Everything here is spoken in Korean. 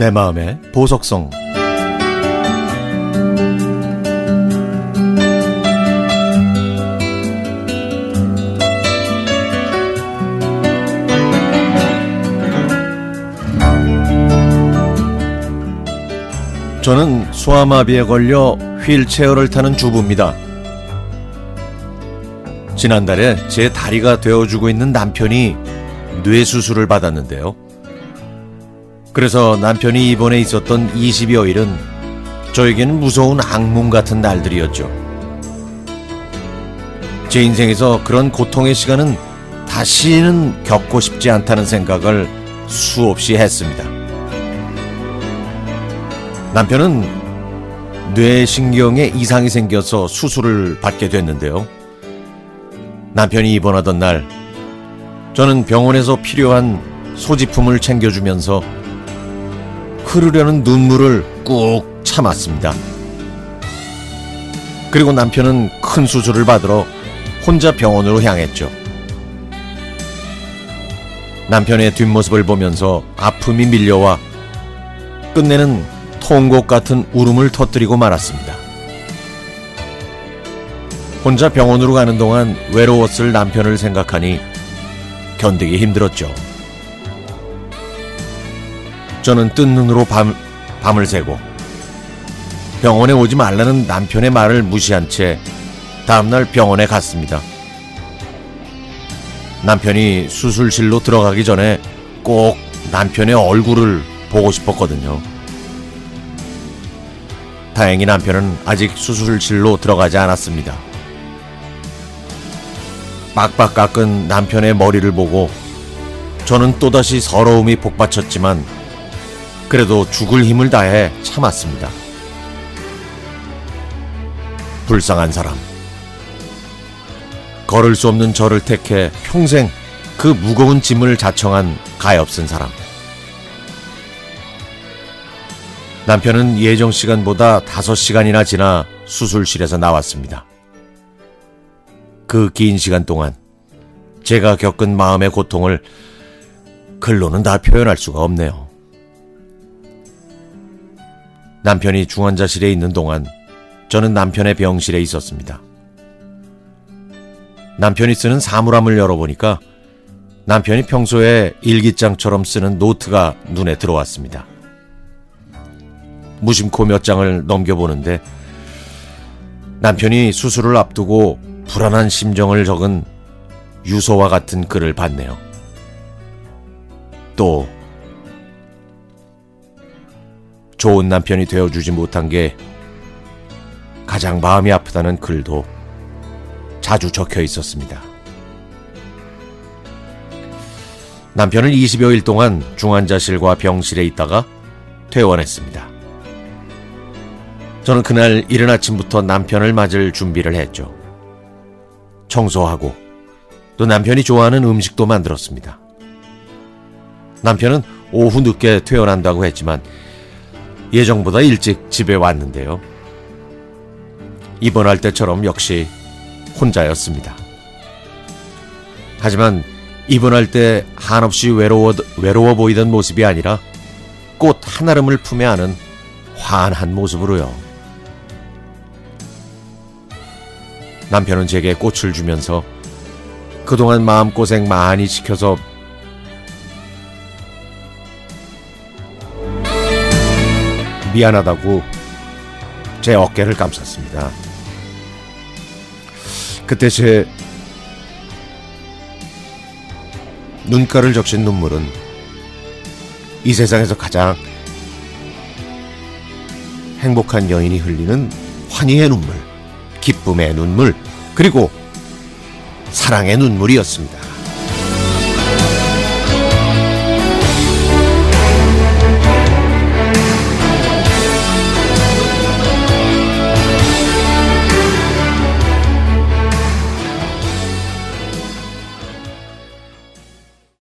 내 마음의 보석성 저는 소아마비에 걸려 휠체어를 타는 주부입니다. 지난달에 제 다리가 되어주고 있는 남편이 뇌수술을 받았는데요. 그래서 남편이 입원해 있었던 20여일은 저에게는 무서운 악몽 같은 날들이었죠. 제 인생에서 그런 고통의 시간은 다시는 겪고 싶지 않다는 생각을 수없이 했습니다. 남편은 뇌신경에 이상이 생겨서 수술을 받게 됐는데요. 남편이 입원하던 날, 저는 병원에서 필요한 소지품을 챙겨주면서 흐르려는 눈물을 꾹 참았습니다. 그리고 남편은 큰 수술을 받으러 혼자 병원으로 향했죠. 남편의 뒷모습을 보면서 아픔이 밀려와 끝내는 통곡 같은 울음을 터뜨리고 말았습니다. 혼자 병원으로 가는 동안 외로웠을 남편을 생각하니 견디기 힘들었죠. 저는 뜬 눈으로 밤, 밤을 새고 병원에 오지 말라는 남편의 말을 무시한 채 다음날 병원에 갔습니다. 남편이 수술실로 들어가기 전에 꼭 남편의 얼굴을 보고 싶었거든요. 다행히 남편은 아직 수술실로 들어가지 않았습니다. 빡빡 깎은 남편의 머리를 보고 저는 또다시 서러움이 복받쳤지만 그래도 죽을 힘을 다해 참았습니다. 불쌍한 사람. 걸을 수 없는 저를 택해 평생 그 무거운 짐을 자청한 가엾은 사람. 남편은 예정 시간보다 5시간이나 지나 수술실에서 나왔습니다. 그 긴 시간 동안 제가 겪은 마음의 고통을 글로는 다 표현할 수가 없네요. 남편이 중환자실에 있는 동안 저는 남편의 병실에 있었습니다. 남편이 쓰는 사물함을 열어보니까 남편이 평소에 일기장처럼 쓰는 노트가 눈에 들어왔습니다. 무심코 몇 장을 넘겨보는데 남편이 수술을 앞두고 불안한 심정을 적은 유서와 같은 글을 봤네요. 또 좋은 남편이 되어주지 못한 게 가장 마음이 아프다는 글도 자주 적혀 있었습니다. 남편은 20여일 동안 중환자실과 병실에 있다가 퇴원했습니다. 저는 그날 이른 아침부터 남편을 맞을 준비를 했죠. 청소하고 또 남편이 좋아하는 음식도 만들었습니다. 남편은 오후 늦게 퇴원한다고 했지만 예정보다 일찍 집에 왔는데요. 입원할 때처럼 역시 혼자였습니다. 하지만 입원할 때 한없이 외로워, 외로워 보이던 모습이 아니라 꽃 한아름을 품에 안은 환한 모습으로요. 남편은 제게 꽃을 주면서 그동안 마음고생 많이 시켜서 미안하다고 제 어깨를 감쌌습니다. 그때 제 눈가를 적신 눈물은 이 세상에서 가장 행복한 여인이 흘리는 환희의 눈물, 기쁨의 눈물, 그리고 사랑의 눈물이었습니다.